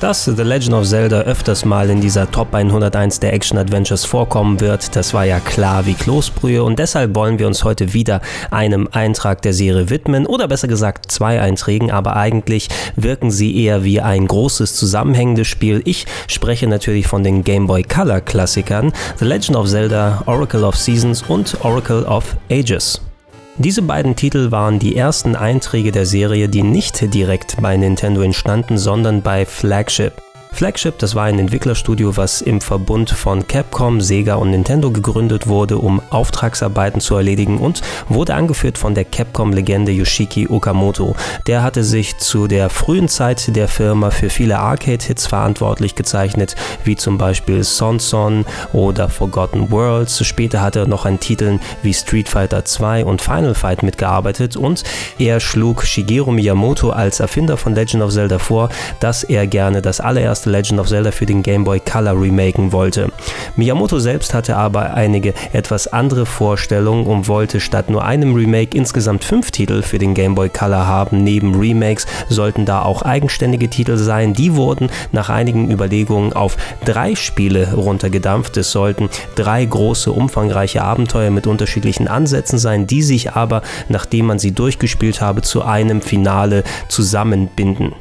Dass The Legend of Zelda öfters mal in dieser Top 101 der Action Adventures vorkommen wird, das war ja klar wie Kloßbrühe und deshalb wollen wir uns heute wieder einem Eintrag der Serie widmen oder besser gesagt zwei Einträgen, aber eigentlich wirken sie eher wie ein großes zusammenhängendes Spiel. Ich spreche natürlich von den Game Boy Color Klassikern The Legend of Zelda, Oracle of Seasons und Oracle of Ages. Diese beiden Titel waren die ersten Einträge der Serie, die nicht direkt bei Nintendo entstanden, sondern bei Flagship. Flagship, das war ein Entwicklerstudio, was im Verbund von Capcom, Sega und Nintendo gegründet wurde, um Auftragsarbeiten zu erledigen und wurde angeführt von der Capcom-Legende Yoshiki Okamoto. Der hatte sich zu der frühen Zeit der Firma für viele Arcade-Hits verantwortlich gezeichnet, wie zum Beispiel Son Son oder Forgotten Worlds. Später hat er noch an Titeln wie Street Fighter 2 und Final Fight mitgearbeitet und er schlug Shigeru Miyamoto als Erfinder von Legend of Zelda vor, dass er gerne das allererste erste Legend of Zelda für den Game Boy Color remaken wollte. Miyamoto selbst hatte aber einige etwas andere Vorstellungen und wollte statt nur einem Remake insgesamt fünf Titel für den Game Boy Color haben. Neben Remakes sollten da auch eigenständige Titel sein. Die wurden nach einigen Überlegungen auf drei Spiele runtergedampft. Es sollten drei große, umfangreiche Abenteuer mit unterschiedlichen Ansätzen sein, die sich aber, nachdem man sie durchgespielt habe, zu einem Finale zusammenbinden.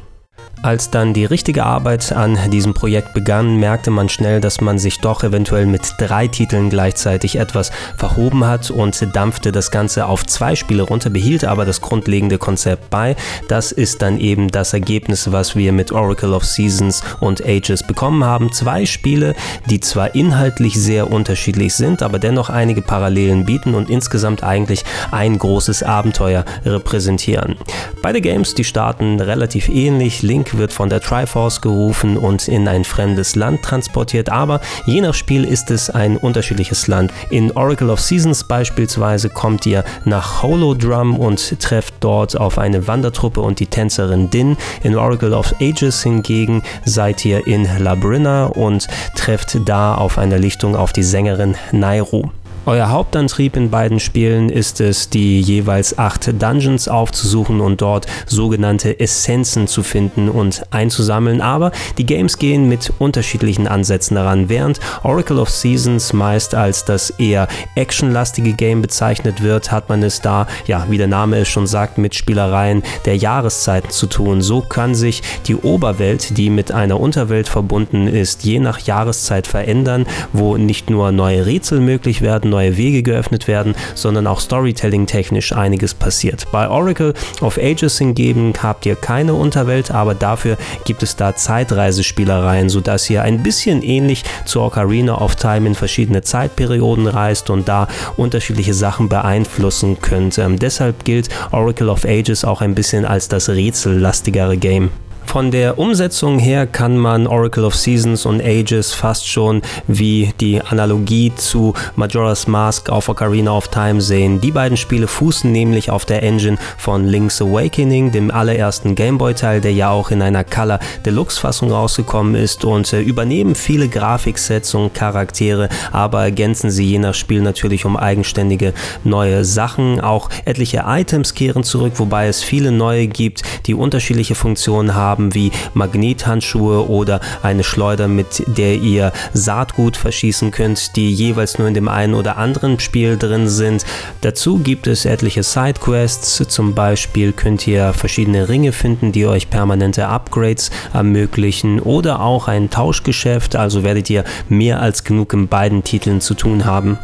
Als dann die richtige Arbeit an diesem Projekt begann, merkte man schnell, dass man sich doch eventuell mit drei Titeln gleichzeitig etwas verhoben hat und dampfte das Ganze auf zwei Spiele runter, behielt aber das grundlegende Konzept bei. Das ist dann eben das Ergebnis, was wir mit Oracle of Seasons und Ages bekommen haben. Zwei Spiele, die zwar inhaltlich sehr unterschiedlich sind, aber dennoch einige Parallelen bieten und insgesamt eigentlich ein großes Abenteuer repräsentieren. Beide Games, die starten relativ ähnlich. Link wird von der Triforce gerufen und in ein fremdes Land transportiert, aber je nach Spiel ist es ein unterschiedliches Land. In Oracle of Seasons beispielsweise kommt ihr nach Holodrum und trefft dort auf eine Wandertruppe und die Tänzerin Din. In Oracle of Ages hingegen seid ihr in Labrina und trefft da auf einer Lichtung auf die Sängerin Nairu. Euer Hauptantrieb in beiden Spielen ist es, die jeweils acht Dungeons aufzusuchen und dort sogenannte Essenzen zu finden und einzusammeln, aber die Games gehen mit unterschiedlichen Ansätzen daran. Während Oracle of Seasons meist als das eher actionlastige Game bezeichnet wird, hat man es da, ja, wie der Name es schon sagt, mit Spielereien der Jahreszeiten zu tun. So kann sich die Oberwelt, die mit einer Unterwelt verbunden ist, je nach Jahreszeit verändern, wo nicht nur neue Rätsel möglich werden, neue Wege geöffnet werden, sondern auch Storytelling-technisch einiges passiert. Bei Oracle of Ages hingegen habt ihr keine Unterwelt, aber dafür gibt es da Zeitreisespielereien, sodass ihr ein bisschen ähnlich zu Ocarina of Time in verschiedene Zeitperioden reist und da unterschiedliche Sachen beeinflussen könnt. Ähm, deshalb gilt Oracle of Ages auch ein bisschen als das rätsellastigere Game. Von der Umsetzung her kann man Oracle of Seasons und Ages fast schon wie die Analogie zu Majora's Mask auf Ocarina of Time sehen. Die beiden Spiele fußen nämlich auf der Engine von Link's Awakening, dem allerersten Gameboy-Teil, der ja auch in einer Color Deluxe-Fassung rausgekommen ist und äh, übernehmen viele Grafiksets und Charaktere, aber ergänzen sie je nach Spiel natürlich um eigenständige neue Sachen. Auch etliche Items kehren zurück, wobei es viele neue gibt, die unterschiedliche Funktionen haben haben wie Magnethandschuhe oder eine Schleuder, mit der ihr Saatgut verschießen könnt, die jeweils nur in dem einen oder anderen Spiel drin sind. Dazu gibt es etliche Sidequests, zum Beispiel könnt ihr verschiedene Ringe finden, die euch permanente Upgrades ermöglichen oder auch ein Tauschgeschäft, also werdet ihr mehr als genug in beiden Titeln zu tun haben.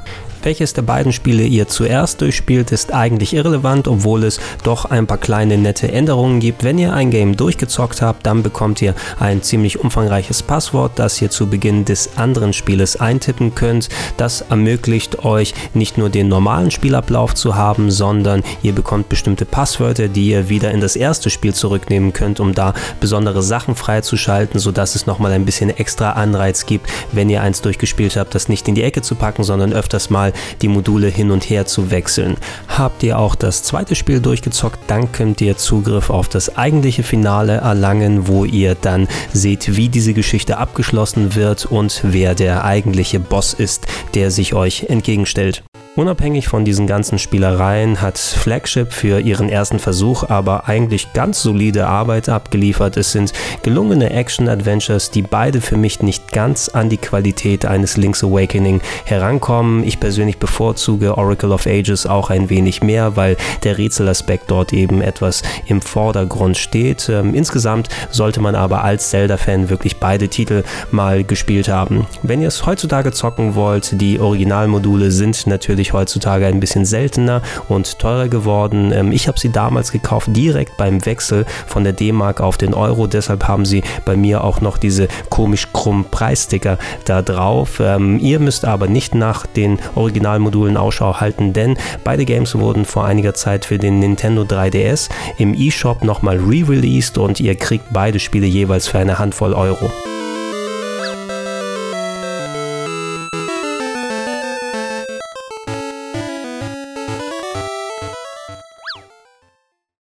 Welches der beiden Spiele ihr zuerst durchspielt, ist eigentlich irrelevant, obwohl es doch ein paar kleine nette Änderungen gibt. Wenn ihr ein Game durchgezockt habt, dann bekommt ihr ein ziemlich umfangreiches Passwort, das ihr zu Beginn des anderen Spieles eintippen könnt. Das ermöglicht euch nicht nur den normalen Spielablauf zu haben, sondern ihr bekommt bestimmte Passwörter, die ihr wieder in das erste Spiel zurücknehmen könnt, um da besondere Sachen freizuschalten, sodass es nochmal ein bisschen extra Anreiz gibt, wenn ihr eins durchgespielt habt, das nicht in die Ecke zu packen, sondern öfters mal die Module hin und her zu wechseln. Habt ihr auch das zweite Spiel durchgezockt, dann könnt ihr Zugriff auf das eigentliche Finale erlangen, wo ihr dann seht, wie diese Geschichte abgeschlossen wird und wer der eigentliche Boss ist, der sich euch entgegenstellt. Unabhängig von diesen ganzen Spielereien hat Flagship für ihren ersten Versuch aber eigentlich ganz solide Arbeit abgeliefert. Es sind gelungene Action-Adventures, die beide für mich nicht ganz an die Qualität eines Link's Awakening herankommen. Ich persönlich bevorzuge Oracle of Ages auch ein wenig mehr, weil der Rätselaspekt dort eben etwas im Vordergrund steht. Ähm, insgesamt sollte man aber als Zelda-Fan wirklich beide Titel mal gespielt haben. Wenn ihr es heutzutage zocken wollt, die Originalmodule sind natürlich natürlich heutzutage ein bisschen seltener und teurer geworden. Ähm, ich habe sie damals gekauft, direkt beim Wechsel von der D-Mark auf den Euro. Deshalb haben sie bei mir auch noch diese komisch krummen Preissticker da drauf. Ähm, ihr müsst aber nicht nach den Originalmodulen Ausschau halten, denn beide Games wurden vor einiger Zeit für den Nintendo 3DS im eShop nochmal re-released und ihr kriegt beide Spiele jeweils für eine Handvoll Euro.